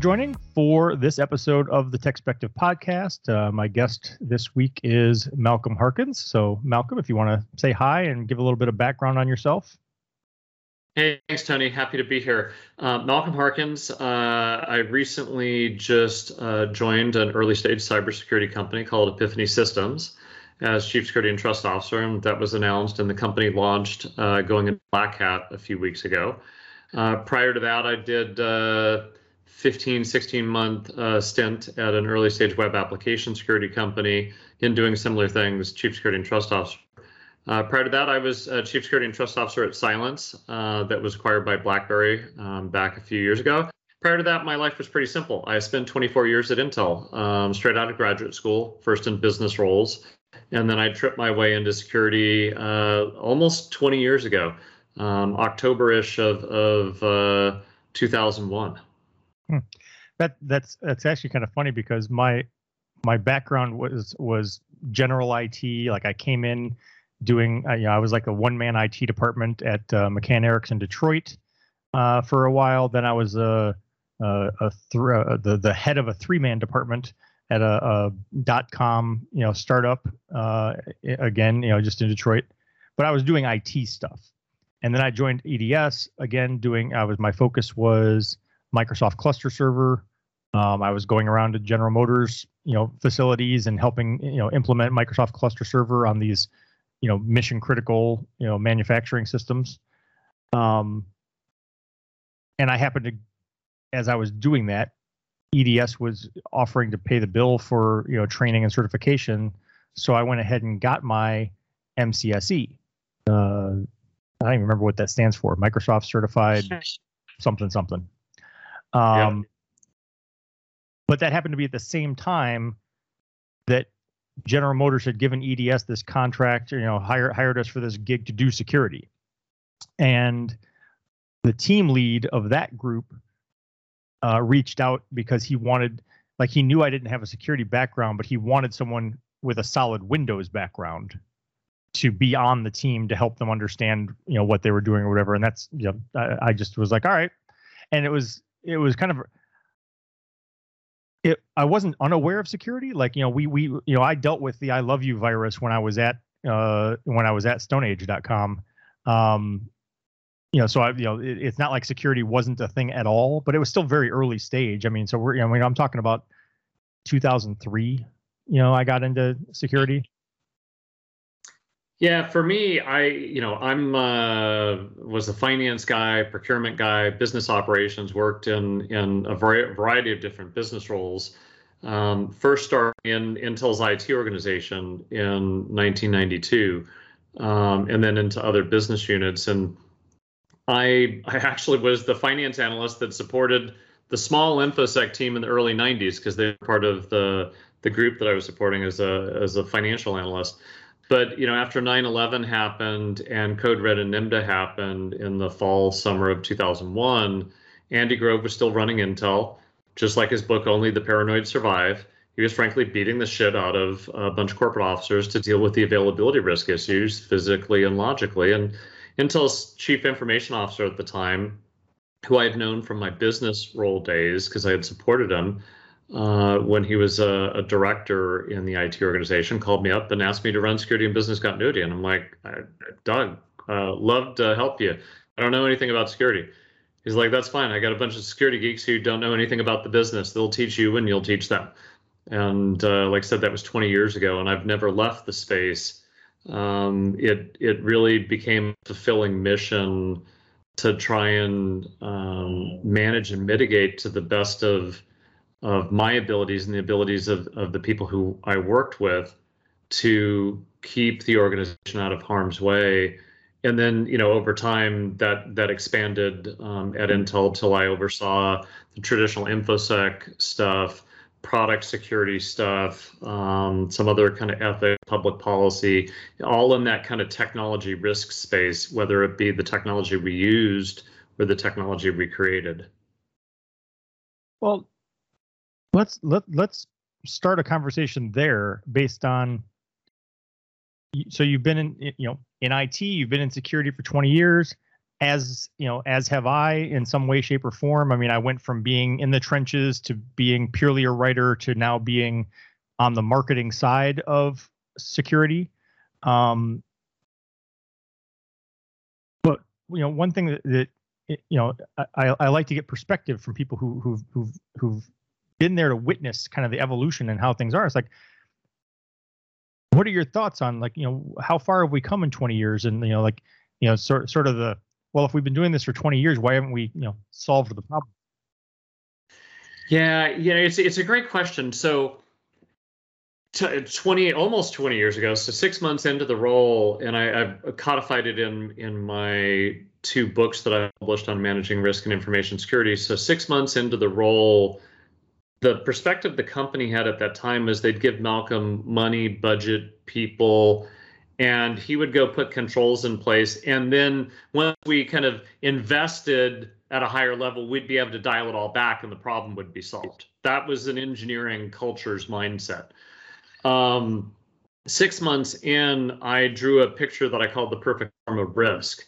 Joining for this episode of the Techspective podcast. Uh, my guest this week is Malcolm Harkins. So, Malcolm, if you want to say hi and give a little bit of background on yourself. Hey, thanks, Tony. Happy to be here. Uh, Malcolm Harkins. Uh, I recently just uh, joined an early stage cybersecurity company called Epiphany Systems as Chief Security and Trust Officer, and that was announced and the company launched uh, going into Black Hat a few weeks ago. Uh, prior to that, I did 15, 16 month stint at an early stage web application security company in doing similar things, Chief Security and Trust Officer. Uh, prior to that, I was uh, Chief Security and Trust Officer at Cylance, uh, that was acquired by BlackBerry um, back a few years ago. Prior to that, my life was pretty simple. I spent 24 years at Intel, um, straight out of graduate school, first in business roles, and then I tripped my way into security uh, almost 20 years ago, um, October-ish of, of uh, 2001. Hmm. That that's that's actually kind of funny because my my background was was general IT. Like I came in doing, uh, you know, I was like a one man IT department at uh, McCann Erickson Detroit uh, for a while. Then I was a, a, a th- uh, the the head of a three man department at a, a, dot com, you know, startup. Uh, again, you know, just in Detroit, but I was doing IT stuff. And then I joined EDS again, doing. I was my focus was Microsoft Cluster Server. Um, I was going around to General Motors, you know, facilities and helping, you know, implement Microsoft Cluster Server on these you know mission critical you know manufacturing systems. Um and i happened to as i was doing that eds was offering to pay the bill for you know training and certification. So i went ahead and got my mcse uh, i don't even remember what that stands for. Microsoft certified something something um yeah. but that happened to be at the same time that General Motors had given EDS this contract, you know, hired hired us for this gig to do security. And the team lead of that group uh, reached out because he wanted, like, he knew I didn't have a security background, but he wanted someone with a solid Windows background to be on the team to help them understand, you know, what they were doing or whatever. And that's, you know, I, I just was like, all right. And it was, it was kind of it I wasn't unaware of security. Like you know, we we you know I dealt with the I love you virus when I was at uh when I was at StoneAge.com. Um, you know, so I you know it, it's not like security wasn't a thing at all, but it was still very early stage. I mean, so we're you know, I mean I'm talking about 2003. You know, I got into security. Yeah, for me, I you know I'm uh, was a finance guy, procurement guy, business operations. Worked in in a variety of different business roles. Um, first started in Intel's IT organization in 1992, um, and then into other business units. And I I actually was the finance analyst that supported the small infosec team in the early 90s because they were part of the the group that I was supporting as a as a financial analyst. But you know, after 9/11 happened and Code Red and NIMDA happened in the fall summer of 2001, Andy Grove was still running Intel, just like his book Only the Paranoid Survive. He was frankly beating the shit out of a bunch of corporate officers to deal with the availability risk issues physically and logically. And Intel's chief information officer at the time, who I had known from my business role days because I had supported him, uh, when he was a, a, director in the IT organization, called me up and asked me to run security and business continuity. And I'm like, Doug, uh, love to help you. I don't know anything about security. He's like, that's fine. I got a bunch of security geeks who don't know anything about the business. They'll teach you and you'll teach them. And uh, like I said, that was 20 years ago, and I've never left the space. Um, it it really became a fulfilling mission to try and um, manage and mitigate to the best of of my abilities and the abilities of, of the people who I worked with to keep the organization out of harm's way. And then, you know, over time that that expanded um, at Intel till I oversaw the traditional infosec stuff, product security stuff, um, some other kind of ethic, public policy, all in that kind of technology risk space, whether it be the technology we used or the technology we created. Well, let's let let's start a conversation there based on so you've been in you know in IT you've been in security for 20 years as you know, as have I in some way, shape, or form. I mean, I went from being in the trenches to being purely a writer to now being on the marketing side of security. Um, but you know, one thing that, that you know, I, I like to get perspective from people who who've who've who've been there to witness kind of the evolution and how things are. It's like, what are your thoughts on like you know how far have we come in 20 years and you know like you know sort sort of the well if we've been doing this for 20 years why haven't we you know solved the problem? Yeah, yeah, it's it's a great question. So. 20 almost 20 years ago so six months into the role and I, i've codified it in in my two books that I published on managing risk and information security. So six months into the role, the perspective the company had at that time was they'd give Malcolm money, budget, people, and he would go put controls in place. And then once we kind of invested at a higher level, we'd be able to dial it all back and the problem would be solved. That was an engineering culture's mindset. Um, six months in, I drew a picture that I called the perfect form of risk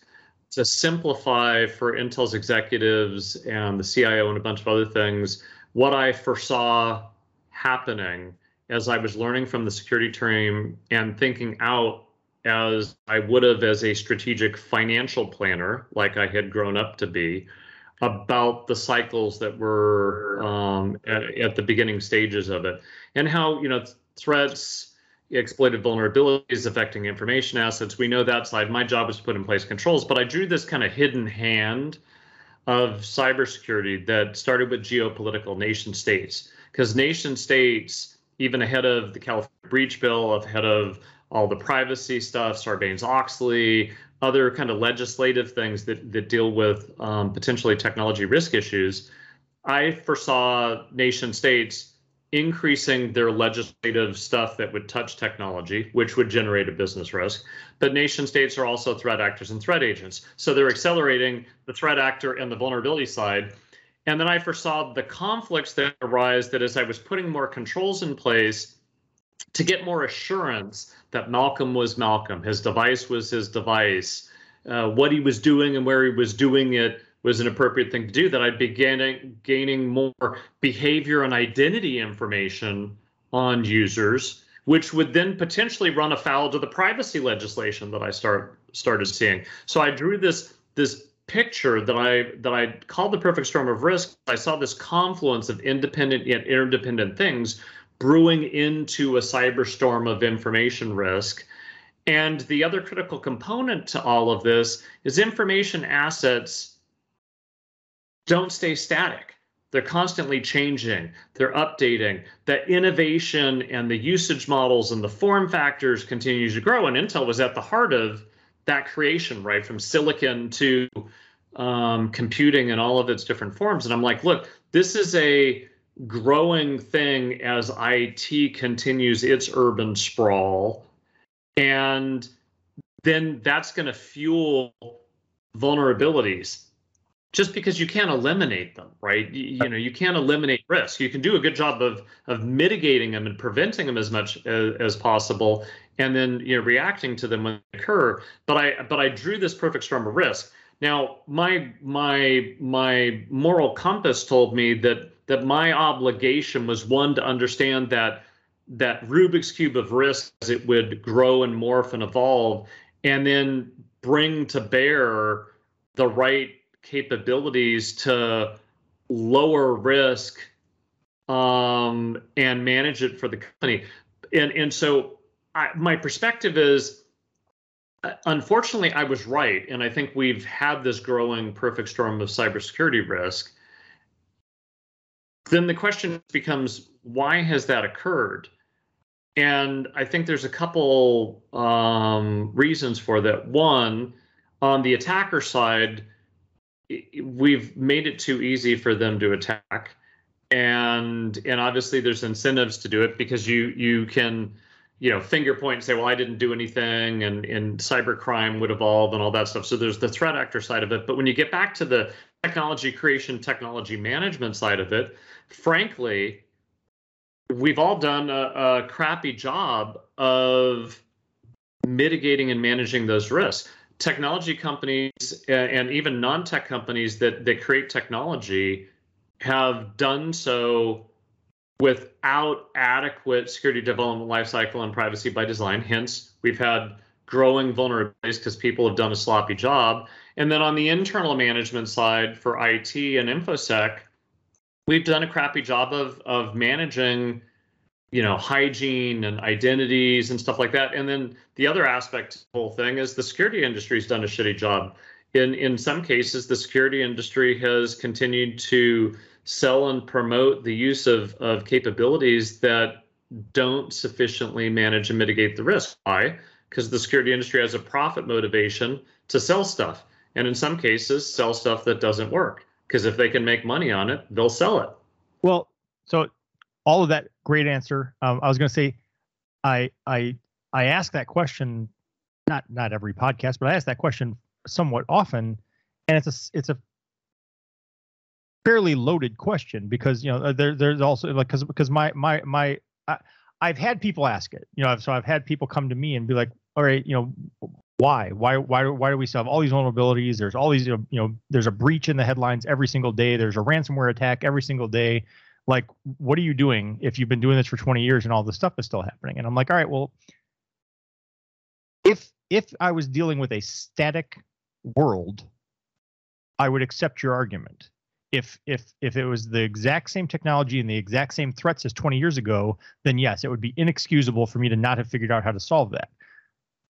to simplify for Intel's executives and the CIO and a bunch of other things what I foresaw happening as I was learning from the security team and thinking out as I would have as a strategic financial planner, like I had grown up to be, about the cycles that were um, at, at the beginning stages of it, and how you know threats exploited vulnerabilities affecting information assets. We know that side. My job was to put in place controls, but I drew this kind of hidden hand of cybersecurity that started with geopolitical nation states. Because nation states, even ahead of the California breach bill, ahead of all the privacy stuff, Sarbanes-Oxley, other kind of legislative things that, that deal with um, potentially technology risk issues, I foresaw nation states increasing their legislative stuff that would touch technology, which would generate a business risk. But nation states are also threat actors and threat agents. So they're accelerating the threat actor and the vulnerability side. And then I foresaw the conflicts that arise that as I was putting more controls in place to get more assurance that Malcolm was Malcolm, his device was his device, uh, what he was doing and where he was doing it was an appropriate thing to do, that I'd be gaining, gaining more behavior and identity information on users, which would then potentially run afoul to the privacy legislation that I start started seeing. So I drew this this picture that I that I called the perfect storm of risk. I saw this confluence of independent yet interdependent things brewing into a cyberstorm of information risk. And the other critical component to all of this is information assets don't stay static. They're constantly changing, they're updating. The innovation and the usage models and the form factors continue to grow. And Intel was at the heart of that creation, right? From silicon to um, computing and all of its different forms. And I'm like, look, this is a growing thing as IT continues its urban sprawl. And then that's going to fuel vulnerabilities just because you can't eliminate them, right? You, you, know, you can't eliminate risk. You can do a good job of of mitigating them and preventing them as much as, as possible, and then you know reacting to them when they occur. But I but I drew this perfect storm of risk. Now, my my my moral compass told me that that my obligation was one to understand that that Rubik's cube of risk as it would grow and morph and evolve, and then bring to bear the right capabilities to lower risk um, and manage it for the company. And and so I, my perspective is, uh, unfortunately, I was right, and I think we've had this growing perfect storm of cybersecurity risk. Then the question becomes, why has that occurred? And I think there's a couple um, reasons for that. One, on the attacker side, we've made it too easy for them to attack. And and obviously there's incentives to do it because you you can you know finger point and say well i didn't do anything and and cybercrime would evolve and all that stuff. So there's the threat actor side of it. But when you get back to the technology creation technology management side of it frankly we've all done a, a crappy job of mitigating and managing those risks technology companies and even non-tech companies that that create technology have done so without adequate security development lifecycle and privacy by design. Hence, we've had growing vulnerabilities because people have done a sloppy job. And then on the internal management side for IT and InfoSec, we've done a crappy job of of managing you know hygiene and identities and stuff like that. And then the other aspect of the whole thing is the security industry's done a shitty job. In in some cases the security industry has continued to sell and promote the use of of capabilities that don't sufficiently manage and mitigate the risk. Why? Because the security industry has a profit motivation to sell stuff. And in some cases sell stuff that doesn't work. Because if they can make money on it they'll sell it. Well so all of that great answer. Um, I was going to say, I I I ask that question, not not every podcast, but I ask that question somewhat often, and it's a it's a fairly loaded question because you know there there's also like because because my my my I, I've had people ask it, you know, so I've had people come to me and be like, all right, you know, why why why why do we still have all these vulnerabilities? There's all these you know there's a breach in the headlines every single day. There's a ransomware attack every single day like what are you doing if you've been doing this for 20 years and all this stuff is still happening? And i'm like all right well if if i was dealing with a static world i would accept your argument. If if if it was the exact same technology and the exact same threats as 20 years ago then yes it would be inexcusable for me to not have figured out how to solve that.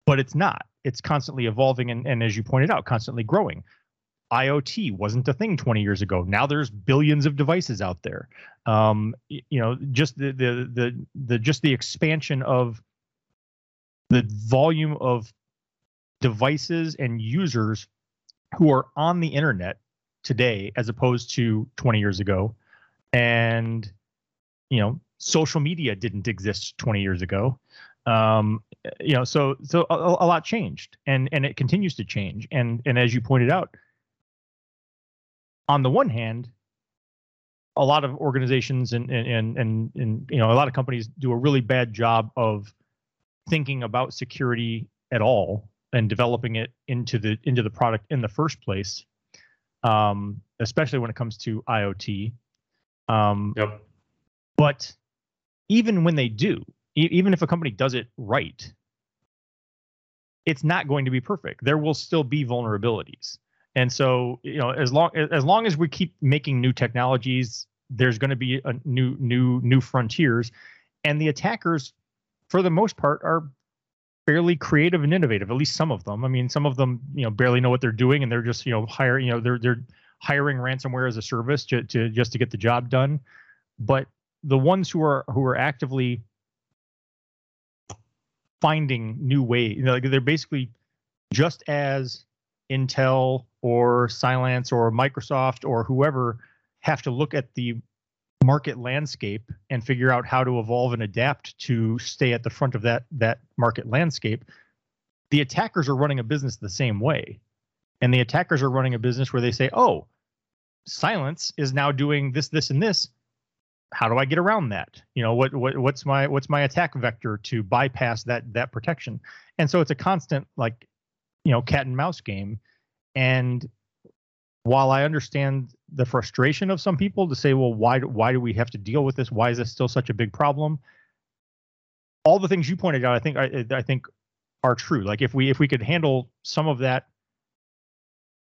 But it's not. It's constantly evolving and, and as you pointed out constantly growing IoT wasn't a thing 20 years ago. Now there's billions of devices out there. Um, you know, just the, the the the just the expansion of the volume of devices and users who are on the internet today as opposed to 20 years ago. And you know, social media didn't exist 20 years ago. Um, you know, so so a, a lot changed and and it continues to change. And and as you pointed out, on the one hand, a lot of organizations and and and and you know a lot of companies do a really bad job of thinking about security at all and developing it into the into the product in the first place um, especially when it comes to iot um, yep. but even when they do e- even if a company does it right it's not going to be perfect. There will still be vulnerabilities and so, you know, as long as long as we keep making new technologies, there's going to be a new new new frontiers, and the attackers, for the most part, are fairly creative and innovative. At least some of them. I mean, some of them, you know, barely know what they're doing, and they're just, you know, hiring, you know, they're they're hiring ransomware as a service to, to just to get the job done. But the ones who are who are actively finding new ways, you know, like they're basically just as Intel or Cylance or Microsoft or whoever have to look at the market landscape and figure out how to evolve and adapt to stay at the front of that that market landscape the attackers are running a business the same way. And the attackers are running a business where they say oh Cylance is now doing this this and this. How do i get around that? You know what, what what's my what's my attack vector to bypass that that protection? And so it's a constant like you know cat and mouse game and while i understand the frustration of some people to say well why why do we have to deal with this? Why is this still such a big problem? All the things you pointed out i think i, I think are true. Like if we if we could handle some of that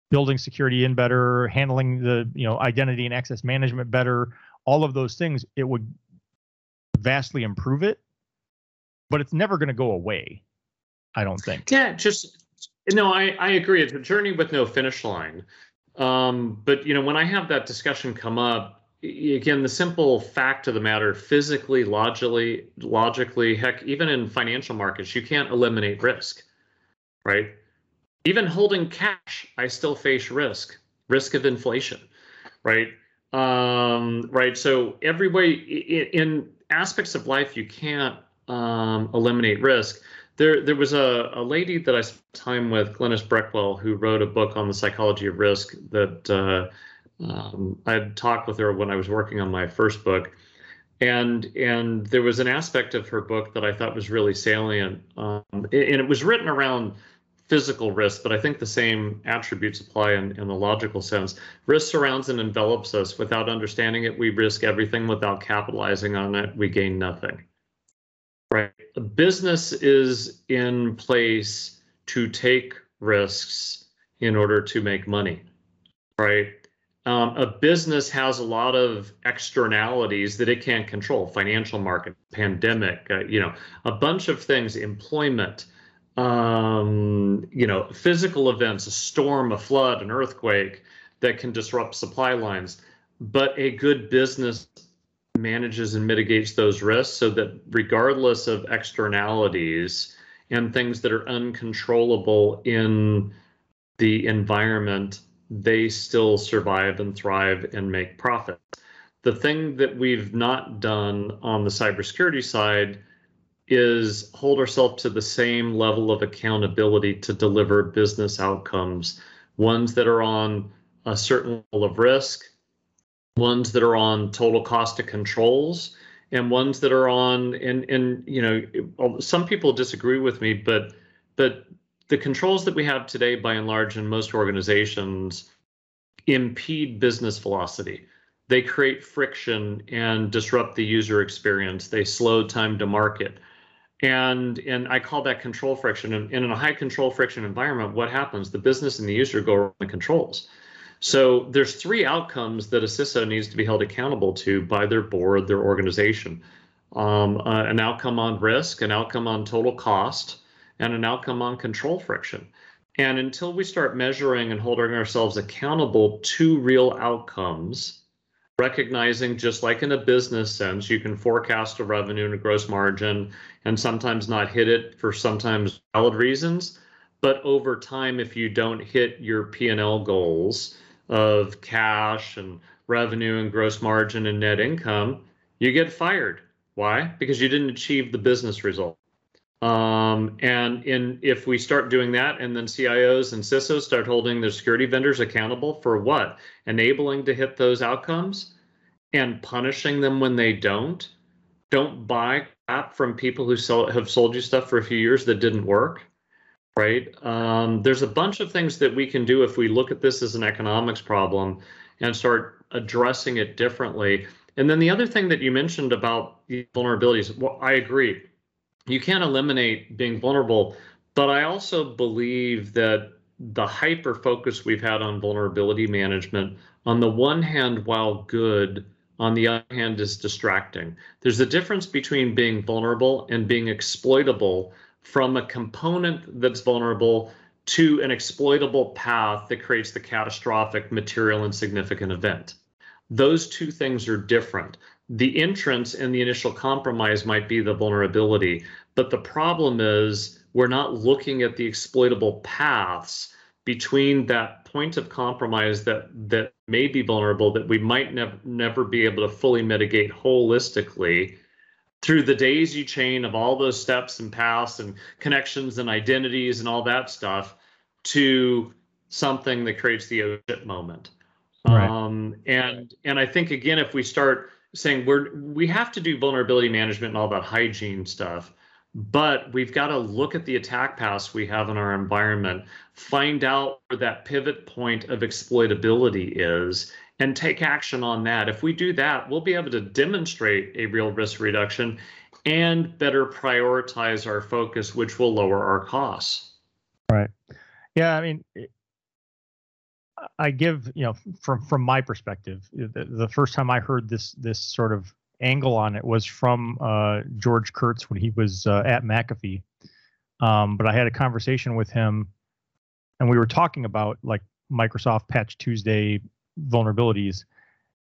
building security in better handling the you know identity and access management better all of those things it would vastly improve it. But it's never going to go away i don't think. Yeah just no, I, I agree. It's a journey with no finish line. Um, but you know, when I have that discussion come up, again, the simple fact of the matter, physically, logically, logically, heck, even in financial markets, you can't eliminate risk, right? Even holding cash, I still face risk, risk of inflation, right? Um, right. So every way in, aspects of life, you can't um, eliminate risk there there was a, a lady that I spent time with, Glynis Breakwell, who wrote a book on the psychology of risk that uh, um, I had talked with her when I was working on my first book. And and there was an aspect of her book that I thought was really salient, um, and it was written around physical risk, but I think the same attributes apply in, in the logical sense. Risk surrounds and envelops us. Without understanding it, we risk everything. Without capitalizing on it, we gain nothing. Right? A business is in place to take risks in order to make money. Right? Um, a business has a lot of externalities that it can't control financial market pandemic uh, you know a bunch of things employment um, you know, physical events, a storm, a flood, an earthquake that can disrupt supply lines. But a good business manages and mitigates those risks so that regardless of externalities and things that are uncontrollable in the environment, they still survive and thrive and make profit. The thing that we've not done on the cybersecurity side is hold ourselves to the same level of accountability to deliver business outcomes, ones that are on a certain level of risk, ones that are on total cost of controls, and ones that are on and and you know some people disagree with me, but but the controls that we have today by and large in most organizations impede business velocity they create friction and disrupt the user experience. They slow time to market and and I call that control friction. And, in a high control friction environment, what happens? The business and the user go around the controls. So there's three outcomes that a CISO needs to be held accountable to by their board, their organization. Um, uh, an outcome on risk, an outcome on total cost, and an outcome on control friction. And until we start measuring and holding ourselves accountable to real outcomes, recognizing just like in a business sense, you can forecast a revenue and a gross margin and sometimes not hit it for sometimes valid reasons. But over time, if you don't hit your P&L goals of cash and revenue and gross margin and net income, you get fired. Why? Because you didn't achieve the business result. Um, and in if we start doing that, and then CIOs and CISOs start holding their security vendors accountable for what? Enabling to hit those outcomes and punishing them when they don't. Don't buy crap from people who sell, have sold you stuff for a few years that didn't work. Right? Um, there's a bunch of things that we can do if we look at this as an economics problem and start addressing it differently. And then the other thing that you mentioned about vulnerabilities, well, I agree you can't eliminate being vulnerable, but I also believe that the hyper focus we've had on vulnerability management, on the one hand, while good, on the other hand, is distracting. There's a difference between being vulnerable and being exploitable from a component that's vulnerable to an exploitable path that creates the catastrophic material and significant event. Those two things are different the entrance and the initial compromise might be the vulnerability. But the problem is we're not looking at the exploitable paths between that point of compromise that that may be vulnerable that we might never never be able to fully mitigate holistically through the daisy chain of all those steps and paths and connections and identities and all that stuff to something that creates the oh shit moment. Right. Um, and and I think again, if we start saying we're we have to do vulnerability management and all that hygiene stuff but we've got to look at the attack paths we have in our environment find out where that pivot point of exploitability is and take action on that. If we do that we'll be able to demonstrate a real risk reduction and better prioritize our focus which will lower our costs. Right. Yeah i mean I give you know from from my perspective, the, the, first time I heard this this sort of angle on it was from uh, George Kurtz when he was uh, at McAfee. Um, but I had a conversation with him, and we were talking about like Microsoft Patch Tuesday vulnerabilities,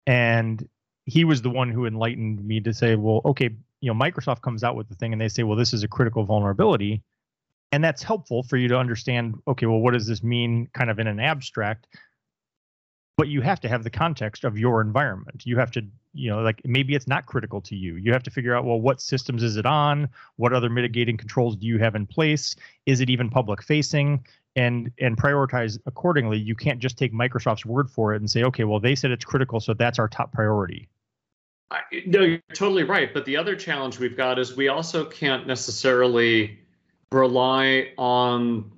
and he was the one who enlightened me to say, well, okay, you know, Microsoft comes out with the thing, and they say, well, this is a critical vulnerability. And that's helpful for you to understand okay well what does this mean kind of in an abstract but you have to have the context of your environment. You have to you know like maybe it's not critical to you. You have to figure out well what systems is it on? What other mitigating controls do you have in place? Is it even public facing? And and prioritize accordingly. You can't just take microsoft's word for it and say okay well they said it's critical so that's our top priority. I, no you're totally right. But the other challenge we've got is we also can't necessarily rely on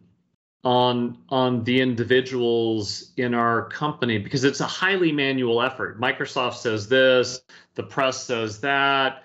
on on the individuals in our company because it's a highly manual effort. Microsoft says this, the press says that.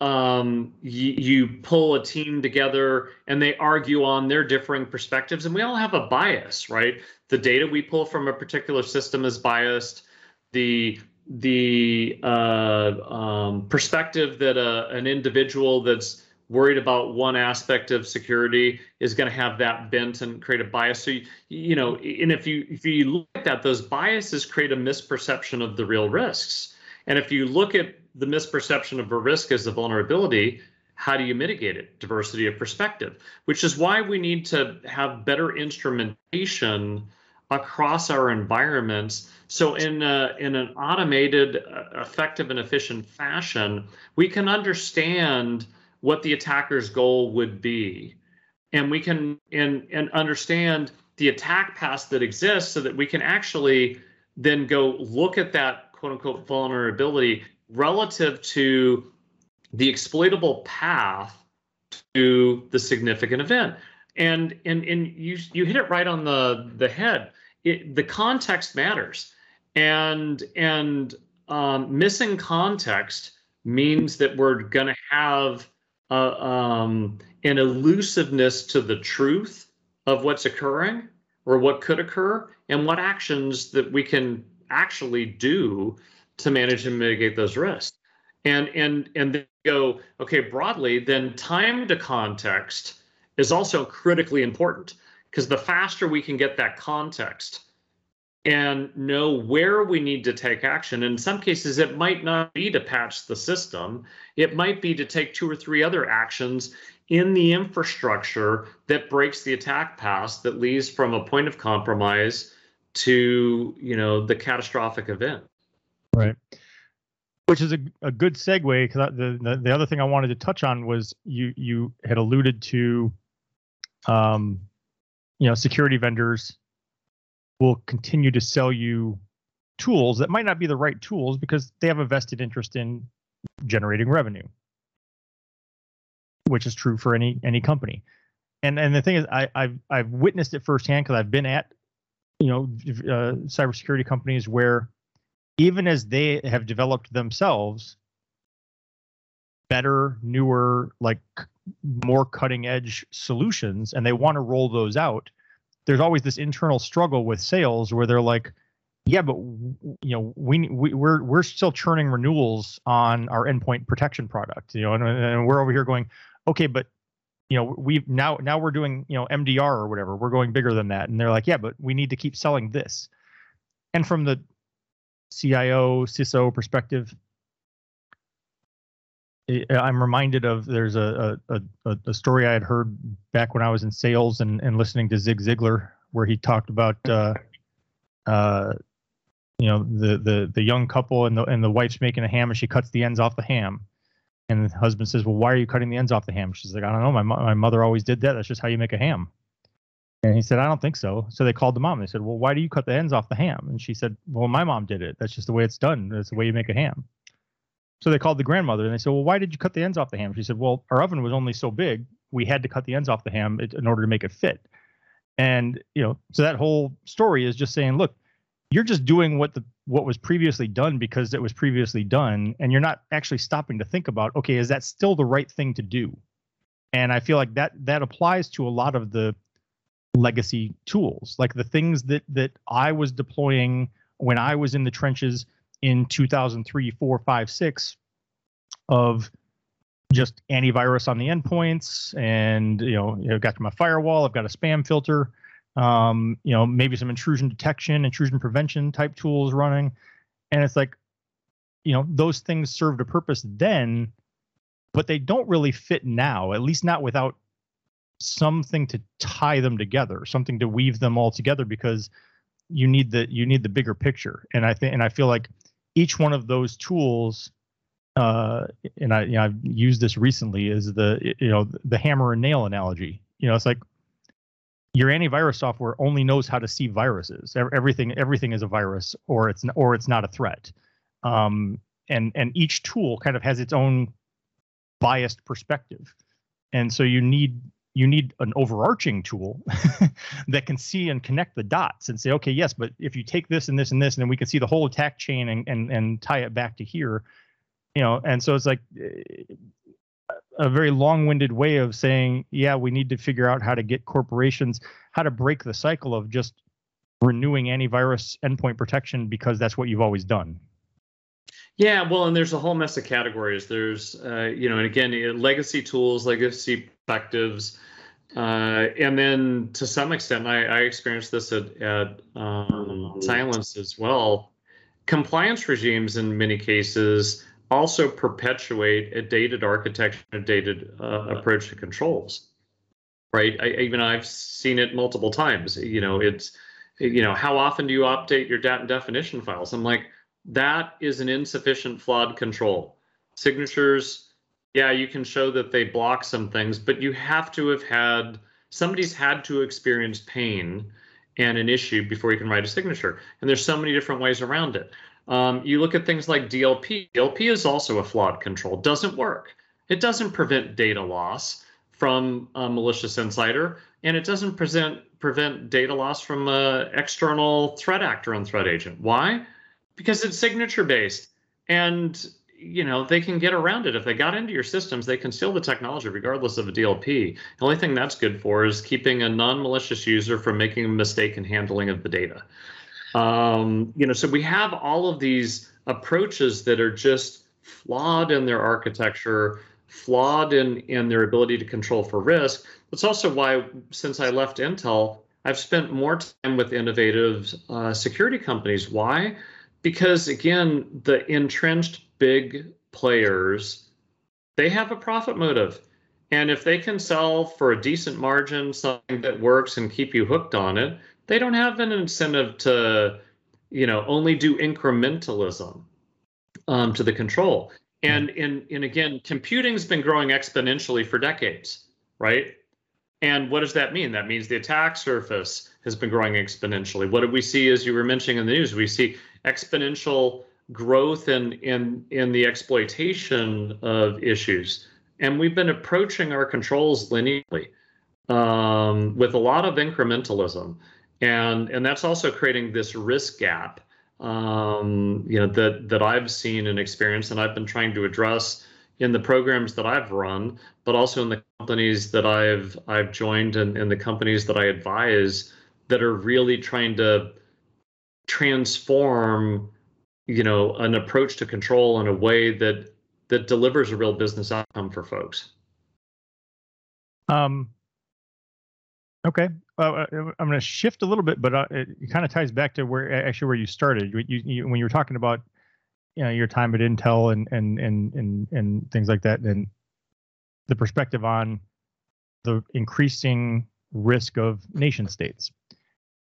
Um, you, you pull a team together and they argue on their differing perspectives, and we all have a bias, right? The data we pull from a particular system is biased. The the uh, um, perspective that a, an individual that's worried about one aspect of security is going to have that bent and create a bias. So you, you know, and if you if you look at that, those biases create a misperception of the real risks. And if you look at the misperception of a risk as a vulnerability, how do you mitigate it? Diversity of perspective, which is why we need to have better instrumentation across our environments. So in a, in an automated, uh, effective, and efficient fashion, we can understand what the attacker's goal would be. And we can and and understand the attack path that exists so that we can actually then go look at that quote unquote vulnerability relative to the exploitable path to the significant event. And and and you you hit it right on the the head. It, the context matters. And and um, missing context means that we're going to have uh, um, an elusiveness to the truth of what's occurring or what could occur and what actions that we can actually do to manage and mitigate those risks. And and and then go okay broadly then time to context is also critically important because the faster we can get that context and know where we need to take action. In some cases, it might not be to patch the system, it might be to take two or three other actions in the infrastructure that breaks the attack path that leads from a point of compromise to you know the catastrophic event. Right. Which is a, a good segue because the, the the other thing i wanted to touch on was you you had alluded to um you know security vendors will continue to sell you tools that might not be the right tools because they have a vested interest in generating revenue which is true for any any company. And and the thing is i i've i've witnessed it firsthand because i've been at you know uh, cybersecurity companies where even as they have developed themselves better newer like more cutting edge solutions and they want to roll those out there's always this internal struggle with sales where they're like, yeah, but you know, we, we we're we're still churning renewals on our endpoint protection product, you know, and, and we're over here going, okay, but you know, we've now now we're doing you know MDR or whatever, we're going bigger than that, and they're like, yeah, but we need to keep selling this. And from the CIO CISO perspective, I'm reminded of there's a, a, a, story I had heard back when I was in sales and, and listening to Zig Ziglar, where he talked about, uh, uh, you know, the, the, the young couple and the, and the wife's making a ham and she cuts the ends off the ham. And the husband says, well, why are you cutting the ends off the ham? She's like, I don't know. My, my mother always did that. That's just how you make a ham. And he said, I don't think so. So they called the mom. They said, well, why do you cut the ends off the ham? And she said, well, my mom did it. That's just the way it's done. That's the way you make a ham. So they called the grandmother and they said, "Well, why did you cut the ends off the ham?" She said, "Well, our oven was only so big, we had to cut the ends off the ham in order to make it fit." And you know, so that whole story is just saying, "Look, you're just doing what the what was previously done because it was previously done, and you're not actually stopping to think about, okay, is that still the right thing to do?" And I feel like that that applies to a lot of the legacy tools, like the things that that I was deploying when I was in the trenches in 2003, 4, 5, 6 of just antivirus on the endpoints and you know i've got my firewall i've got a spam filter um, you know maybe some intrusion detection intrusion prevention type tools running. And it's like you know those things served a purpose then but they don't really fit now at least not without something to tie them together something to weave them all together because you need the you need the bigger picture. And i think and i feel like each one of those tools uh, and I, you know, I've used this recently is the, you know, the hammer and nail analogy. You know, it's like your antivirus software only knows how to see viruses. Everything, everything is a virus, or it's or it's not a threat. Um, and and each tool kind of has its own biased perspective, and so you need you need an overarching tool that can see and connect the dots and say, okay, yes, but if you take this and this and this, and then we can see the whole attack chain and and and tie it back to here, you know. And so it's like a very long-winded way of saying, yeah, we need to figure out how to get corporations how to break the cycle of just renewing antivirus endpoint protection because that's what you've always done. Yeah, well, and there's a whole mess of categories. There's, uh, you know, and again, legacy tools, legacy perspectives, uh, and then to some extent, I, I experienced this at, at um, Cylance as well. Compliance regimes, in many cases, also perpetuate a dated architecture, a dated uh, approach to controls. Right? I, even I've seen it multiple times. You know, it's, you know, how often do you update your data definition files? I'm like that is an insufficient flawed control. Signatures, yeah, you can show that they block some things, but you have to have had somebody's had to experience pain and an issue before you can write a signature. And there's so many different ways around it. Um, you look at things like DLP. DLP is also a flawed control. Doesn't work. It doesn't prevent data loss from a malicious insider, and it doesn't present prevent data loss from an external threat actor and threat agent. Why? because it's signature based and you know they can get around it. If they got into your systems they can steal the technology regardless of a dlp the only thing that's good for is keeping a non-malicious user from making a mistake in handling of the data. Um, you know so we have all of these approaches that are just flawed in their architecture flawed in in their ability to control for risk. That's also why since i left intel i've spent more time with innovative uh, security companies. Why? Because again, the entrenched big players, they have a profit motive. And if they can sell for a decent margin something that works and keep you hooked on it, they don't have an incentive to, you know, only do incrementalism um, to the control. And in and again, computing's been growing exponentially for decades, right? And what does that mean? That means the attack surface has been growing exponentially. What did we see as you were mentioning in the news? We see exponential growth in in in the exploitation of issues. And we've been approaching our controls linearly um, with a lot of incrementalism. And and that's also creating this risk gap um, you know that that I've seen and experienced and I've been trying to address in the programs that I've run but also in the companies that I've I've joined and in the companies that I advise that are really trying to transform you know an approach to control in a way that that delivers a real business outcome for folks. Um okay. Uh, i'm going to shift a little bit but uh, it, kind of ties back to where actually where you started. You, you, when you were talking about you know your time at intel and and and and, and things like that and the perspective on the increasing risk of nation states.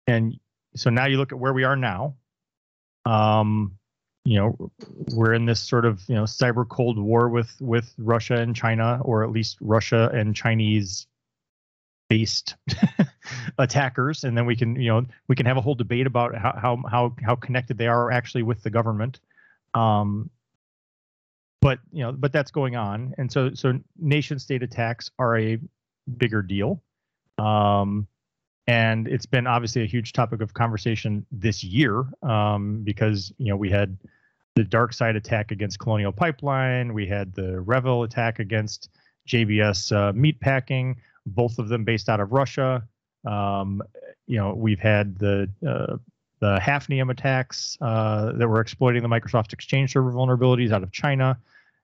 And so now you look at where we are now. Um, you know, we're in this sort of you know cyber cold war with with Russia and China, or at least Russia and Chinese based attackers, and then we can you know we can have a whole debate about how how how connected they are actually with the government. Um, but you know, but that's going on, and so so nation state attacks are a bigger deal. Um, and it's been obviously a huge topic of conversation this year um, because you know we had the DarkSide attack against Colonial Pipeline, we had the REvil attack against JBS uh, Meatpacking, both of them based out of Russia. Um, you know, we've had the uh, the Hafnium attacks uh, that were exploiting the Microsoft Exchange server vulnerabilities out of China,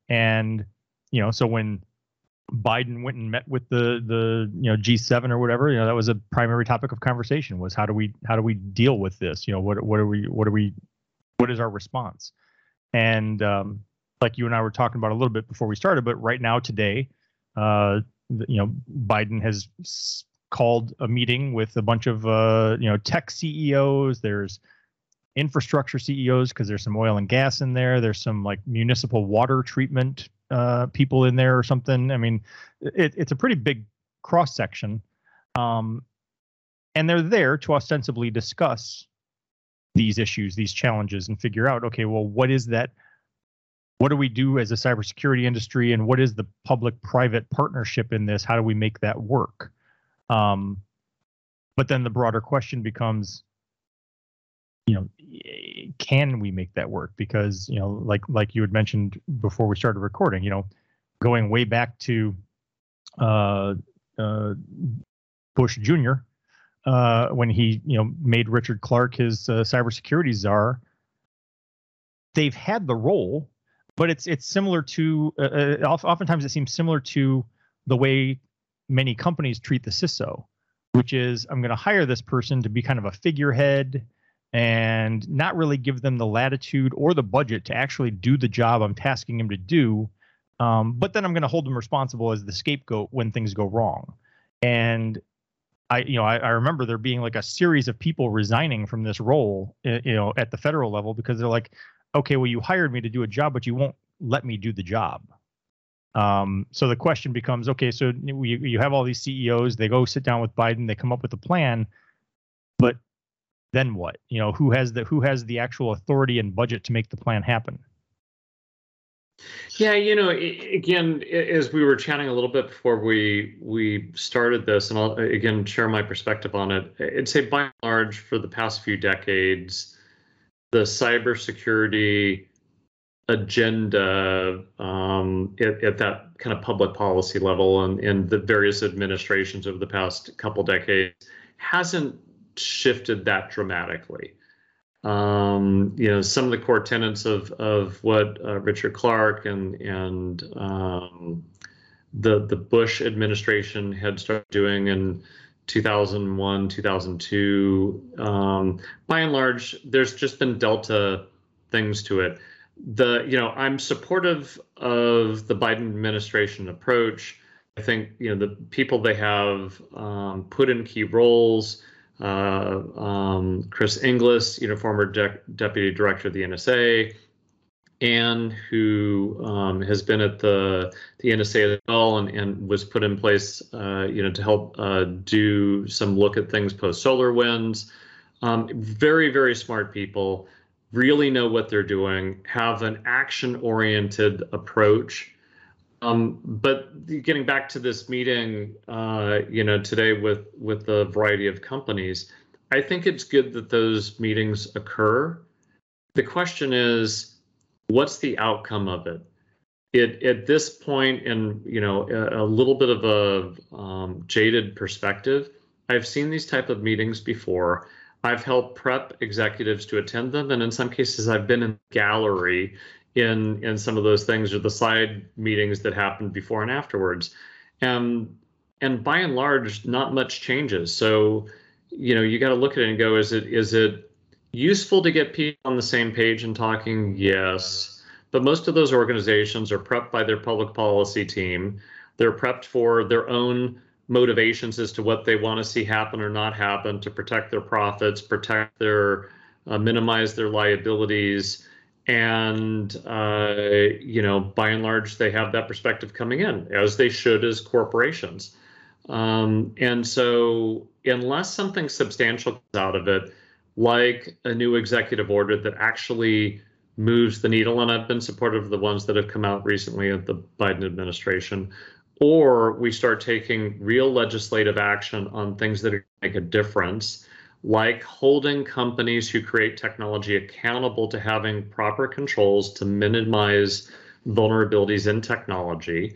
and you know, so when Biden went and met with the the you know G7 or whatever. You know that was a primary topic of conversation was how do we how do we deal with this? You know what what are we what are we what is our response? And um, like you and I were talking about a little bit before we started, but right now today, uh, you know Biden has called a meeting with a bunch of uh, you know tech CEOs. There's infrastructure CEOs because there's some oil and gas in there. There's some like municipal water treatment uh, people in there or something. I mean, it, it's a pretty big cross section, um, and they're there to ostensibly discuss these issues, these challenges, and figure out, okay, well, what is that? What do we do as a cybersecurity industry, and what is the public-private partnership in this? How do we make that work? Um, but then the broader question becomes, you know, can we make that work? Because you know, like like you had mentioned before we started recording, you know, going way back to uh, uh, Bush Jr. Uh, when he you know made Richard Clarke his uh, cybersecurity czar, they've had the role, but it's it's similar to uh, uh oftentimes it seems similar to the way many companies treat the CISO, which is I'm going to hire this person to be kind of a figurehead and not really give them the latitude or the budget to actually do the job I'm tasking him to do. Um, but then I'm going to hold them responsible as the scapegoat when things go wrong. And I, you know, I, I, remember there being like a series of people resigning from this role, you know, at the federal level because they're like, okay, well, you hired me to do a job, but you won't let me do the job. Um, so the question becomes, okay, so you, you have all these CEOs, they go sit down with Biden, they come up with a plan, but then what? You know, who has the who has the actual authority and budget to make the plan happen? Yeah, you know, again, as we were chatting a little bit before we we started this, and I'll again share my perspective on it. I'd say by and large, for the past few decades, the cybersecurity agenda um, at, at, that kind of public policy level and in the various administrations over the past couple decades hasn't shifted that dramatically. Um, you know, some of the core tenets of of what uh, Richard Clarke and and um, the the Bush administration had started doing in 2001, 2002. Um, by and large, there's just been delta things to it. The you know, I'm supportive of the Biden administration approach. I think you know the people they have um, put in key roles uh, um, Chris Inglis, you know, former de- deputy director of the NSA, and who um, has been at the the NSA as well, and, and was put in place, uh, you know, to help uh, do some look at things post SolarWinds. Um, very very smart people, really know what they're doing, have an action oriented approach um, but getting back to this meeting, uh, you know, today with with a variety of companies, I think it's good that those meetings occur. The question is, what's the outcome of it? It at this point, in you know, a, a little bit of a um, jaded perspective, I've seen these type of meetings before. I've helped prep executives to attend them, and in some cases, I've been in gallery in in some of those things or the side meetings that happened before and afterwards. And and by and large not much changes. So you know you got to look at it and go is it is it useful to get people on the same page and talking? Yes. But most of those organizations are prepped by their public policy team. They're prepped for their own motivations as to what they want to see happen or not happen to protect their profits protect their uh, minimize their liabilities and uh, you know by and large they have that perspective coming in as they should as corporations. Um, and so unless something substantial comes out of it like a new executive order that actually moves the needle and i've been supportive of the ones that have come out recently of the biden administration or we start taking real legislative action on things that make a difference like holding companies who create technology accountable to having proper controls to minimize vulnerabilities in technology.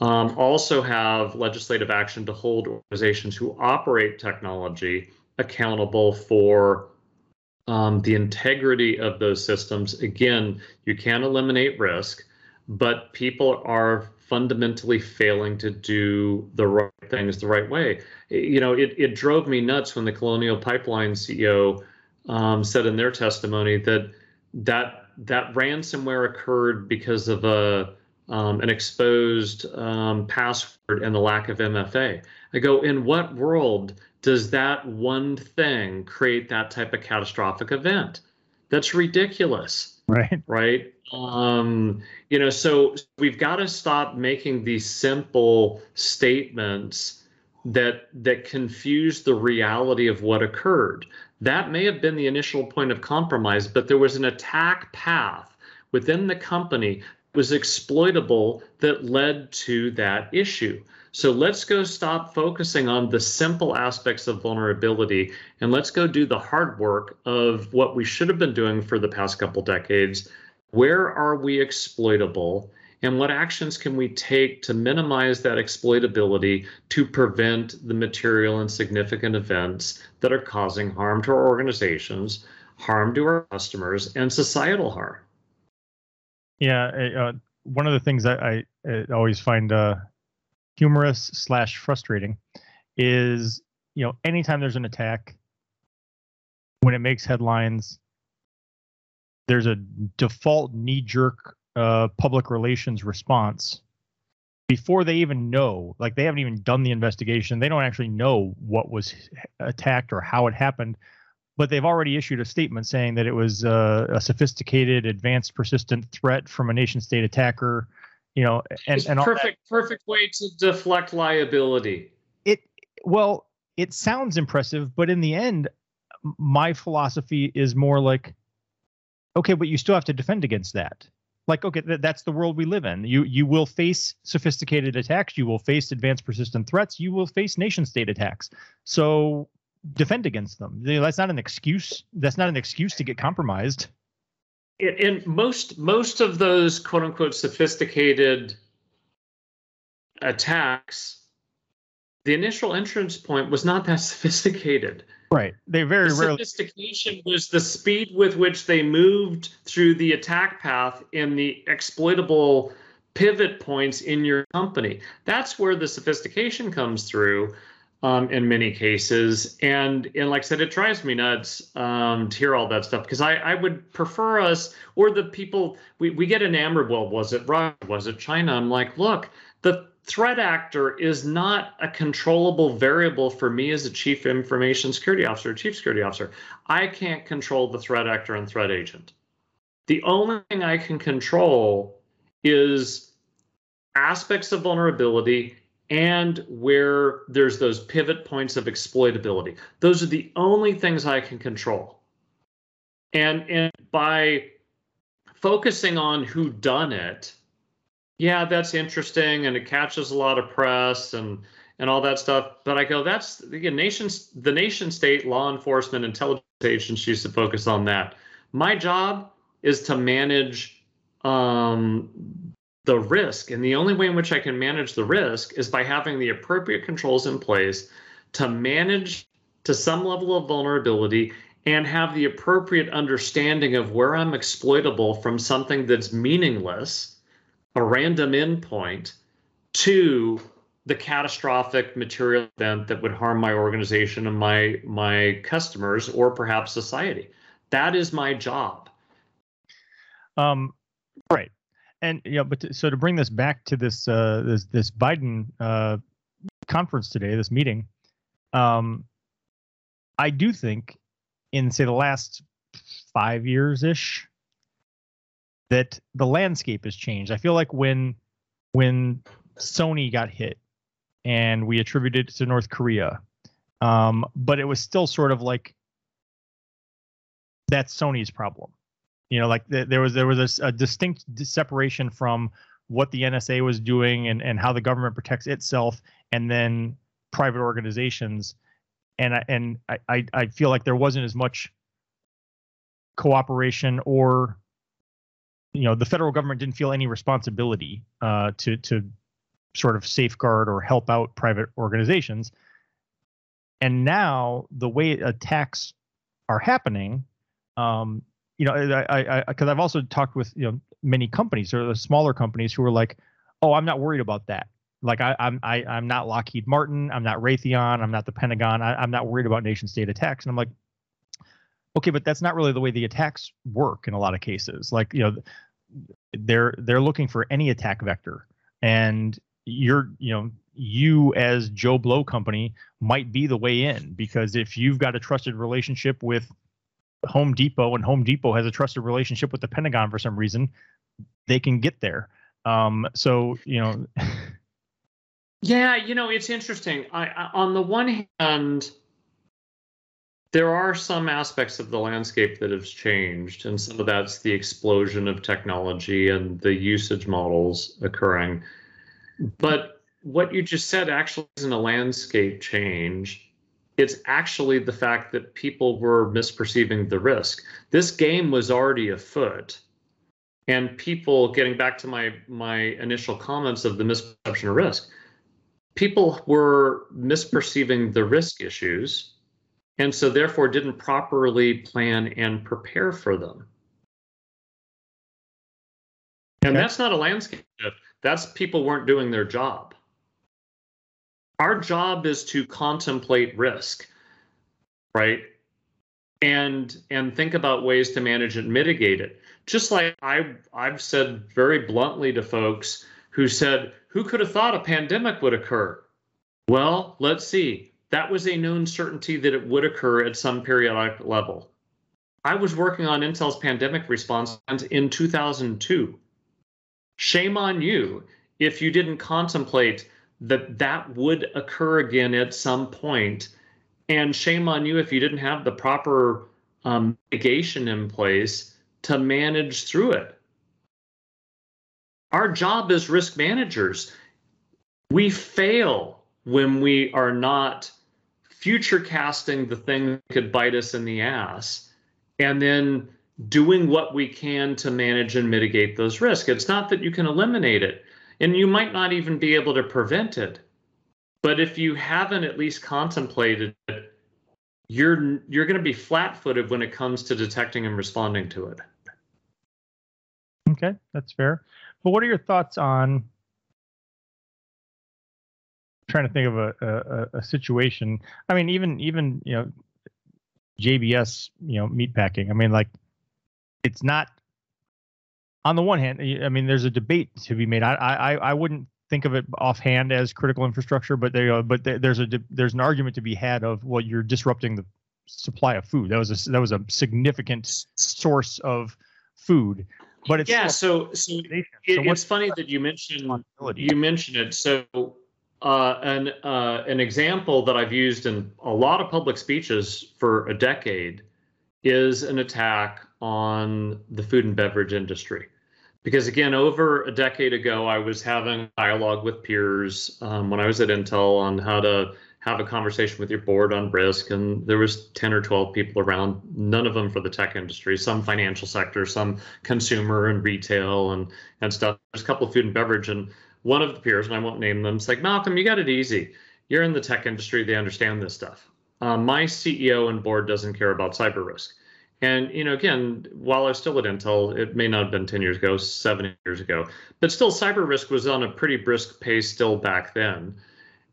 Um, also, have legislative action to hold organizations who operate technology accountable for um, the integrity of those systems. Again, you can't eliminate risk, but people are fundamentally failing to do the right things the right way. You know, it, it drove me nuts when the Colonial Pipeline CEO um, said in their testimony that that that ransomware occurred because of a um, an exposed um, password and the lack of MFA. I go, in what world does that one thing create that type of catastrophic event? That's ridiculous. Right. Right. Um, you know, so we've got to stop making these simple statements that that confuse the reality of what occurred. That may have been the initial point of compromise, but there was an attack path within the company was exploitable that led to that issue. So let's go stop focusing on the simple aspects of vulnerability and let's go do the hard work of what we should have been doing for the past couple decades. Where are we exploitable? And what actions can we take to minimize that exploitability to prevent the material and significant events that are causing harm to our organizations, harm to our customers, and societal harm? Yeah, uh, one of the things I, I always find uh, humorous slash frustrating is you know anytime there's an attack when it makes headlines there's a default knee jerk uh, public relations response before they even know like they haven't even done the investigation. They don't actually know what was attacked or how it happened but they've already issued a statement saying that it was uh, a sophisticated advanced persistent threat from a nation state attacker you know and, and perfect perfect way to deflect liability. It well it sounds impressive but in the end my philosophy is more like okay but you still have to defend against that. Like okay th- that's the world we live in. You you will face sophisticated attacks. You will face advanced persistent threats. You will face nation state attacks. So defend against them. You know, that's not an excuse that's not an excuse to get compromised in most most of those quote unquote sophisticated attacks the initial entrance point was not that sophisticated. Right. They very the rarely sophistication was the speed with which they moved through the attack path in the exploitable pivot points in your company. That's where the sophistication comes through um, in many cases. And and like I said, it drives me nuts um, to hear all that stuff because I, I would prefer us or the people we, we get enamored. Well, was it Russia? Was it China? I'm like, look, the threat actor is not a controllable variable for me as a chief information security officer, chief security officer. I can't control the threat actor and threat agent. The only thing I can control is aspects of vulnerability and where there's those pivot points of exploitability. Those are the only things I can control. And and by focusing on who done it, yeah, that's interesting and it catches a lot of press and and all that stuff. But I go, that's again, nations the nation state, law enforcement, intelligence agencies to focus on that. My job is to manage um, the risk. And the only way in which I can manage the risk is by having the appropriate controls in place to manage to some level of vulnerability and have the appropriate understanding of where I'm exploitable from something that's meaningless, a random endpoint, to the catastrophic material event that would harm my organization and my my customers or perhaps society. That is my job. Um, and yeah, but to, so to bring this back to this uh, this this Biden uh, conference today, this meeting, um, I do think in say the last five years ish that the landscape has changed. I feel like when when Sony got hit and we attributed it to North Korea, um, but it was still sort of like that's Sony's problem you know, like the, there was there was a, a distinct separation from what the NSA was doing and, and how the government protects itself, and then private organizations. And I, and I, I feel like there wasn't as much cooperation or you know the federal government didn't feel any responsibility uh, to to sort of safeguard or help out private organizations. And now the way attacks are happening, um, you know, I, I, because I've also talked with you know many companies or the smaller companies who are like, oh, I'm not worried about that. Like I, I'm I, I'm not Lockheed Martin, I'm not Raytheon, I'm not the Pentagon, I, I'm not worried about nation state attacks. And I'm like, okay, but that's not really the way the attacks work in a lot of cases. Like you know, they're they're looking for any attack vector, and you're you know you as Joe Blow company might be the way in because if you've got a trusted relationship with Home Depot and Home Depot has a trusted relationship with the Pentagon for some reason, they can get there. Um, so you know. yeah, you know it's interesting. I, I, on the one hand, there are some aspects of the landscape that have changed, and some of that's the explosion of technology and the usage models occurring. But what you just said actually isn't a landscape change. It's actually the fact that people were misperceiving the risk. This game was already afoot. And people, getting back to my my initial comments of the misperception of risk, people were misperceiving the risk issues and so therefore didn't properly plan and prepare for them. And okay. that's not a landscape shift. That's people weren't doing their job. Our job is to contemplate risk, right? And and think about ways to manage and mitigate it. Just like I I've said very bluntly to folks who said, "Who could have thought a pandemic would occur?" Well, let's see. That was a known certainty that it would occur at some periodic level. I was working on Intel's pandemic response in 2002 shame on you if you didn't contemplate that that would occur again at some point. And shame on you if you didn't have the proper um, mitigation in place to manage through it. Our job as risk managers we fail when we are not future casting the thing that could bite us in the ass and then doing what we can to manage and mitigate those risks. It's not that you can eliminate it, and you might not even be able to prevent it. But if you haven't at least contemplated it, you're you're going to be flat-footed when it comes to detecting and responding to it. Okay, that's fair. But what are your thoughts on trying to think of a, a, a situation? I mean, even even you know JBS, you know, meat packing. I mean, like it's not on the one hand i mean there's a debate to be made. I i i wouldn't think of it offhand as critical infrastructure but there but there's a there's an argument to be had of well you're disrupting the supply of food. That was a that was a significant source of food but it's yeah so so, it, so it's funny that you mentioned you mentioned it. So uh, an uh, an example that I've used in a lot of public speeches for a decade is an attack on the food and beverage industry. Because again, over a decade ago, I was having dialogue with peers um, when I was at Intel on how to have a conversation with your board on risk, and there was 10 or 12 people around, none of them for the tech industry, some financial sector, some consumer and retail and and stuff. There's a couple of food and beverage, and one of the peers, and I won't name them, it's like, Malcolm, you got it easy. You're in the tech industry, they understand this stuff. Um, my CEO and board doesn't care about cyber risk. And you know, again, while I was still at Intel, it may not have been 10 years ago, seven years ago, but still, cyber risk was on a pretty brisk pace still back then.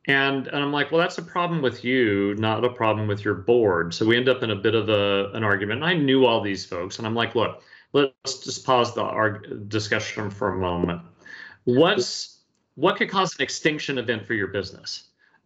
And and I'm like, well, that's a problem with you, not a problem with your board. So we end up in a bit of a an argument. And I knew all these folks, and I'm like, look, let's just pause the arg- discussion for a moment. What's what could cause an extinction event for your business?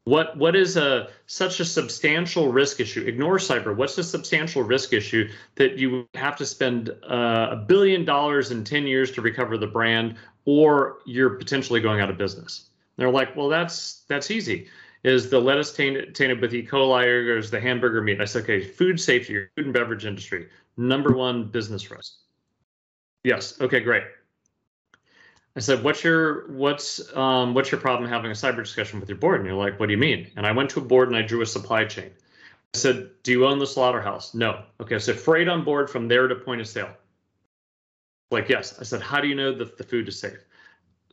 What what is a such a substantial risk issue? Ignore cyber. What's a substantial risk issue that you have to spend uh, a billion dollars in ten years to recover the brand, or you're potentially going out of business? they're like, well, that's that's easy. Is the lettuce tainted, tainted with E. coli or is the hamburger meat? I said, okay, food safety, food and beverage industry, number one business risk. Yes. Okay, great. I said, "What's your what's um, what's your problem having a cyber discussion with your board?" And you're like, "What do you mean?" And I went to a board and I drew a supply chain. I said, "Do you own the slaughterhouse?" No. Okay, so freight on board from there to point of sale. Like, yes. I said, "How do you know that the food is safe?"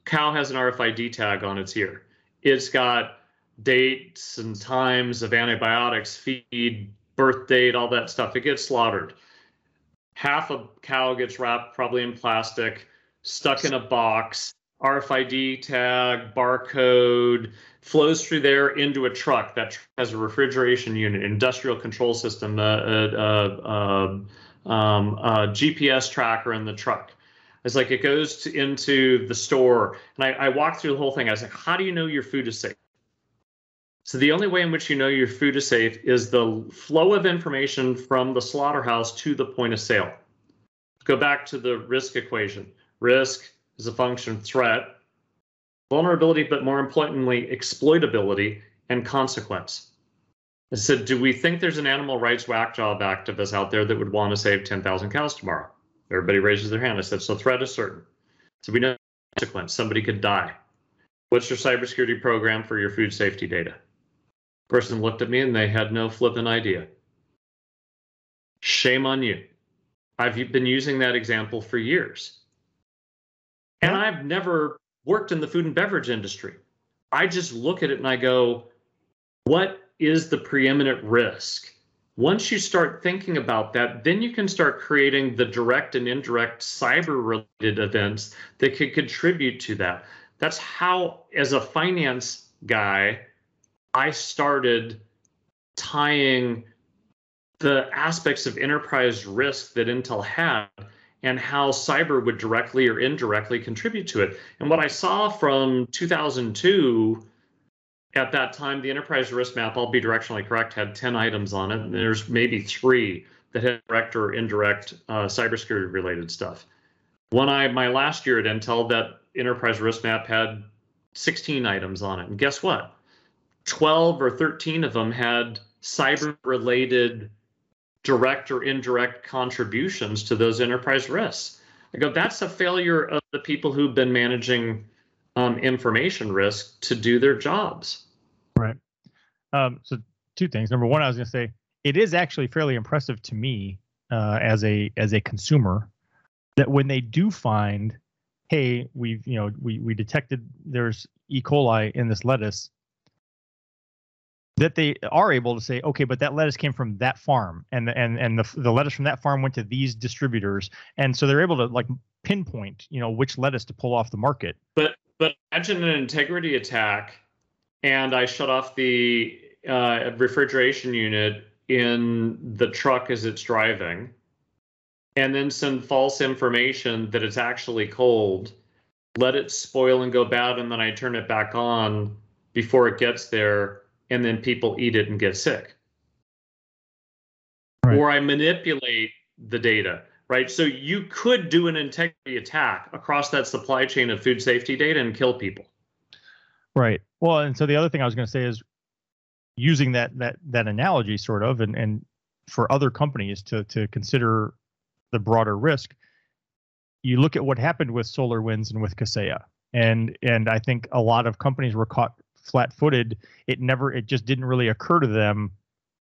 Cow has an RFID tag on its ear. It's got dates and times of antibiotics, feed, birth date, all that stuff. It gets slaughtered. Half a cow gets wrapped probably in plastic stuck in a box, RFID tag, barcode, flows through there into a truck that has a refrigeration unit, industrial control system, a, a, a, um, a GPS tracker in the truck. It's like it goes to, into the store, and I, I walked through the whole thing. I was like, "How do you know your food is safe?" So the only way in which you know your food is safe is the flow of information from the slaughterhouse to the point of sale. Go back to the risk equation. Risk is a function of threat, vulnerability, but more importantly, exploitability and consequence. I said, do we think there's an animal rights whack job activist out there that would want to save 10,000 cows tomorrow? Everybody raises their hand. I said, so threat is certain. So we know consequence. Somebody could die. What's your cybersecurity program for your food safety data? Person looked at me and they had no flipping idea. Shame on you. I've been using that example for years. And I've never worked in the food and beverage industry. I just look at it and I go, what is the preeminent risk? Once you start thinking about that, then you can start creating the direct and indirect cyber related events that could contribute to that. That's how, as a finance guy, I started tying the aspects of enterprise risk that Intel had and how cyber would directly or indirectly contribute to it. And what I saw from 2002 at that time, the enterprise risk map, I'll be directionally correct, had 10 items on it. And there's maybe three that had direct or indirect uh, cybersecurity related stuff. When I, my last year at Intel, that enterprise risk map had 16 items on it. And guess what? 12 or 13 of them had cyber related direct or indirect contributions to those enterprise risks. I go, that's a failure of the people who've been managing um, information risk to do their jobs. Right. Um, so two things. Number one, I was going to say it is actually fairly impressive to me uh, as a as a consumer that when they do find, hey, we've you know we we detected there's E. coli in this lettuce that they are able to say, okay, but that lettuce came from that farm, and the, and and the the lettuce from that farm went to these distributors, and so they're able to like pinpoint, you know, which lettuce to pull off the market. But but imagine an integrity attack, and I shut off the uh, refrigeration unit in the truck as it's driving, and then send false information that it's actually cold, let it spoil and go bad, and then I turn it back on before it gets there and then people eat it and get sick. Right. Or I manipulate the data, right? So you could do an integrity attack across that supply chain of food safety data and kill people. Right. Well, and so the other thing I was going to say is using that that that analogy sort of and and for other companies to to consider the broader risk you look at what happened with SolarWinds and with Kaseya and and I think a lot of companies were caught flat-footed it never it just didn't really occur to them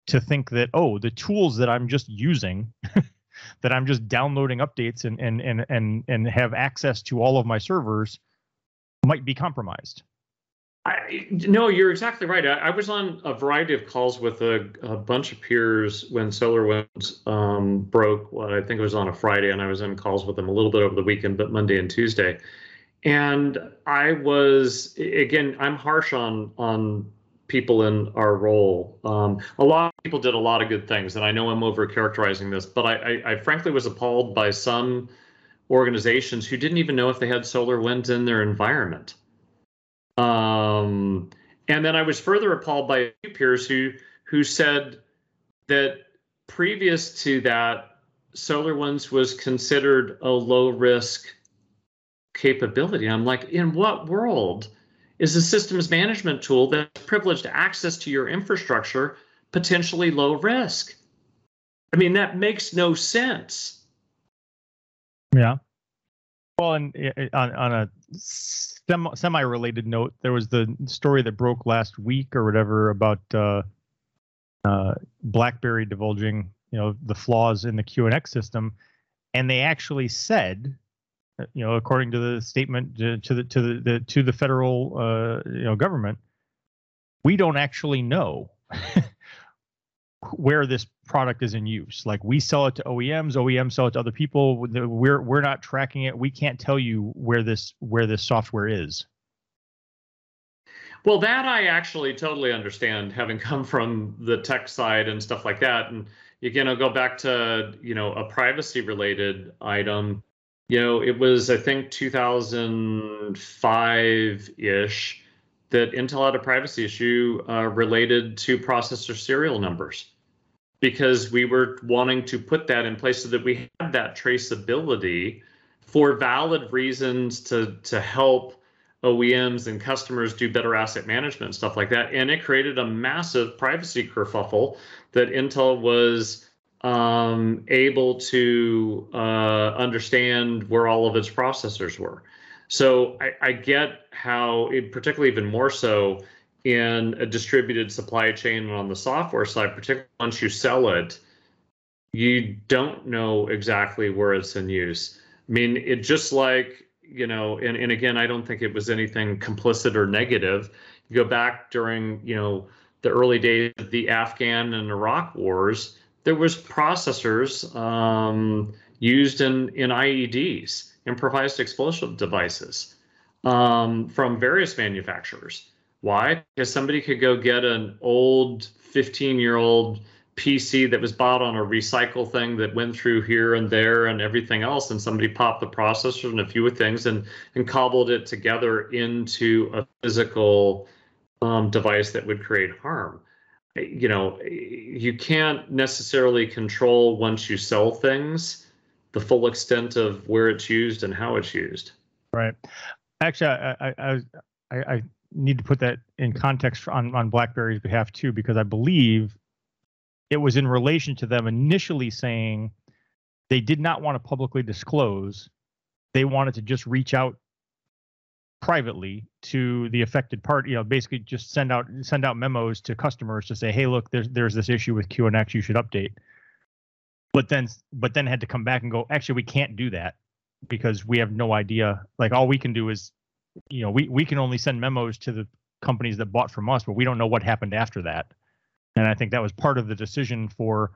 to think that oh the tools that i'm just using that i'm just downloading updates and and and and and have access to all of my servers might be compromised I, no, you're exactly right. I, I, was on a variety of calls with a, a bunch of peers when SolarWinds um, broke. Well, I think it was on a Friday, and I was in calls with them a little bit over the weekend, but Monday and Tuesday and I was again, I'm harsh on on people in our role. Um, a lot of people did a lot of good things, and I know I'm over characterizing this, but I, I, I, frankly was appalled by some organizations who didn't even know if they had SolarWinds in their environment. Um, and then I was further appalled by a few peers who who said that previous to that, SolarWinds was considered a low risk capability. I'm like, in what world is a systems management tool that's privileged access to your infrastructure potentially low risk? I mean, that makes no sense. Yeah. Well, and on, on a semi related note, there was the story that broke last week or whatever about uh, uh, BlackBerry divulging, you know, the flaws in the QNX system, and they actually said you know, according to the statement to, to the to the, the, to the federal uh, you know government, we don't actually know where this product is in use. Like we sell it to OEMs, OEMs sell it to other people. We're we're not tracking it. We can't tell you where this where this software is. Well, that I actually totally understand, having come from the tech side and stuff like that. And again, I'll go back to you know a privacy related item you know, it was I think 2005 ish that Intel had a privacy issue uh, related to processor serial numbers because we were wanting to put that in place so that we had that traceability for valid reasons to to help OEMs and customers do better asset management stuff like that. And it created a massive privacy kerfuffle that Intel was um, able to uh, understand where all of its processors were. So I, I get how, it, particularly even more so in a distributed supply chain on the software side, particularly once you sell it, you don't know exactly where it's in use. I mean, it just like, you know, and, and again, I don't think it was anything complicit or negative. You go back during, you know, the early days of the Afghan and Iraq wars, there was processors um, used in, in IEDs, improvised explosive devices, um, from various manufacturers. Why? Because somebody could go get an old 15 year old PC that was bought on a recycle thing that went through here and there and everything else, and somebody popped the processor and a few things and and cobbled it together into a physical um, device that would create harm. You know, you can't necessarily control once you sell things the full extent of where it's used and how it's used. Right. Actually, I I I, I need to put that in context on on BlackBerry's behalf too, because I believe it was in relation to them initially saying they did not want to publicly disclose. They wanted to just reach out privately to the affected part you know, basically just send out send out memos to customers to say, hey, look, there's there's this issue with QNX, you should update. But then but then had to come back and go, actually, we can't do that because we have no idea. Like all we can do is, you know, we we can only send memos to the companies that bought from us, but we don't know what happened after that. And I think that was part of the decision for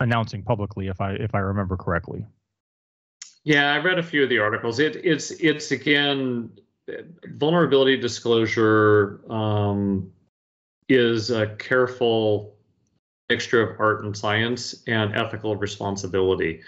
announcing publicly, if I if I remember correctly. Yeah, I read a few of the articles. It it's it's again vulnerability disclosure um, is a careful mixture of art and science and ethical responsibility.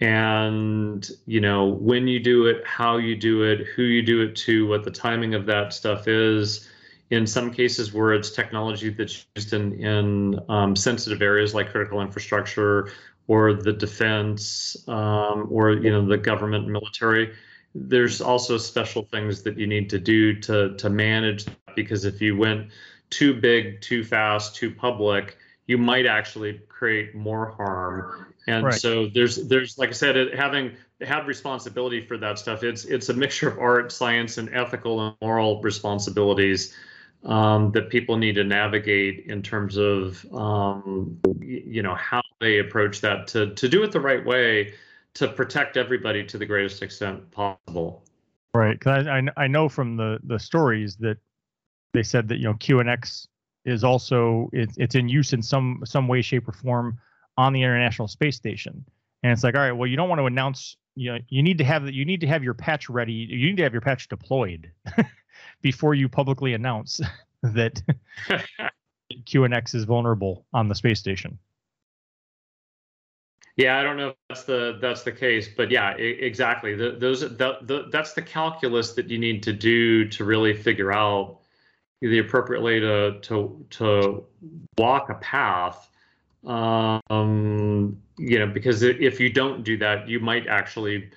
And you know when you do it, how you do it, who you do it to, what the timing of that stuff is in some cases where it's technology that's used in, in um, sensitive areas like critical infrastructure or the defense um, or you know the government military there's also special things that you need to do to to manage that because if you went too big too fast too public you might actually create more harm and right. so there's there's like i said it, having had responsibility for that stuff it's it's a mixture of art science and ethical and moral responsibilities um, that people need to navigate in terms of um, you know how they approach that to to do it the right way to protect everybody to the greatest extent possible. Right, because I, I know from the the stories that they said that you know QNX is also it's it's in use in some some way, shape, or form on the International Space Station, and it's like all right, well you don't want to announce you know you need to have you need to have your patch ready, you need to have your patch deployed. before you publicly announce that QNX is vulnerable on the space station. Yeah, I don't know if that's the that's the case, but yeah, exactly. The, those the, the, that's the calculus that you need to do to really figure out the appropriate way to to to walk a path. Um, you know, because if you don't do that, you might actually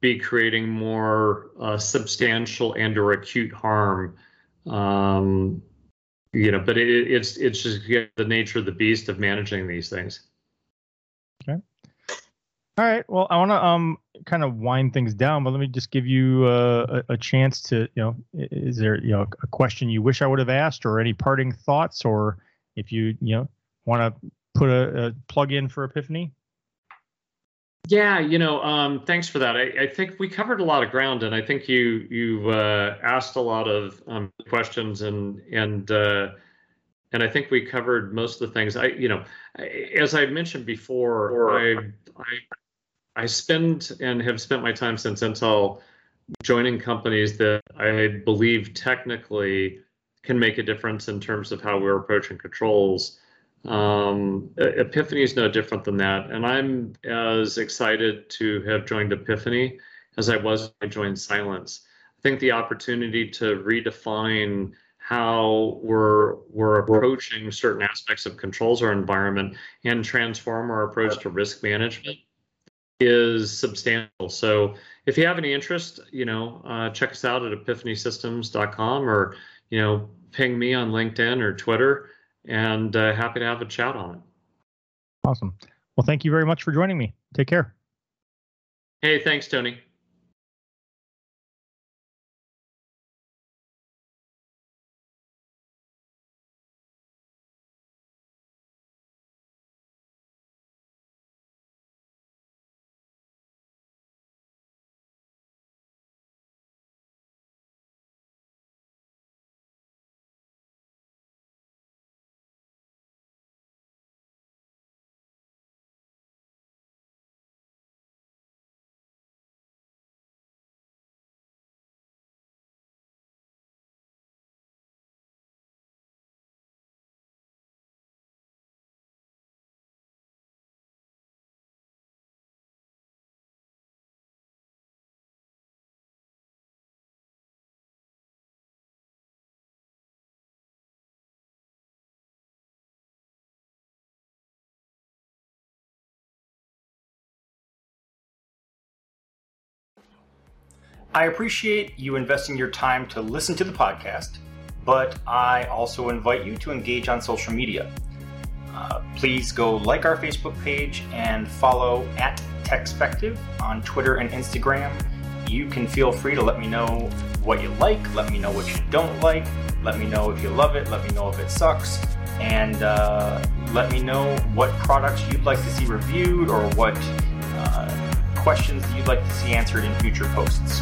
be creating more uh, substantial and or acute harm. Um, you know, but it, it's it's just the nature of the beast of managing these things. All right. Well, I want to um kind of wind things down, but let me just give you uh, a, a chance to you know, is there you know a question you wish I would have asked, or any parting thoughts, or if you you know want to put a, a plug in for Epiphany? Yeah, you know, um, thanks for that. I, I, think we covered a lot of ground, and I think you you uh, asked a lot of um, questions, and and uh, and I think we covered most of the things. I, you know, as I mentioned before, I I I spend and have spent my time since Intel joining companies that I believe technically can make a difference in terms of how we're approaching controls um, Epiphany is no different than that. And I'm as excited to have joined Epiphany as I was when I joined Cylance. I think the opportunity to redefine how we're we're approaching certain aspects of controls our environment and transform our approach to risk management is substantial. So if you have any interest, you know, uh, check us out at epiphanysystems.com or you know, ping me on LinkedIn or Twitter and uh, happy to have a chat on it. Awesome. Well, thank you very much for joining me. Take care. Hey, thanks, Tony. I appreciate you investing your time to listen to the podcast, but I also invite you to engage on social media. Uh, please go like our Facebook page and follow at Techspective on Twitter and Instagram. You can feel free to let me know what you like, let me know what you don't like, let me know if you love it, let me know if it sucks, and uh, let me know what products you'd like to see reviewed or what uh, questions that you'd like to see answered in future posts.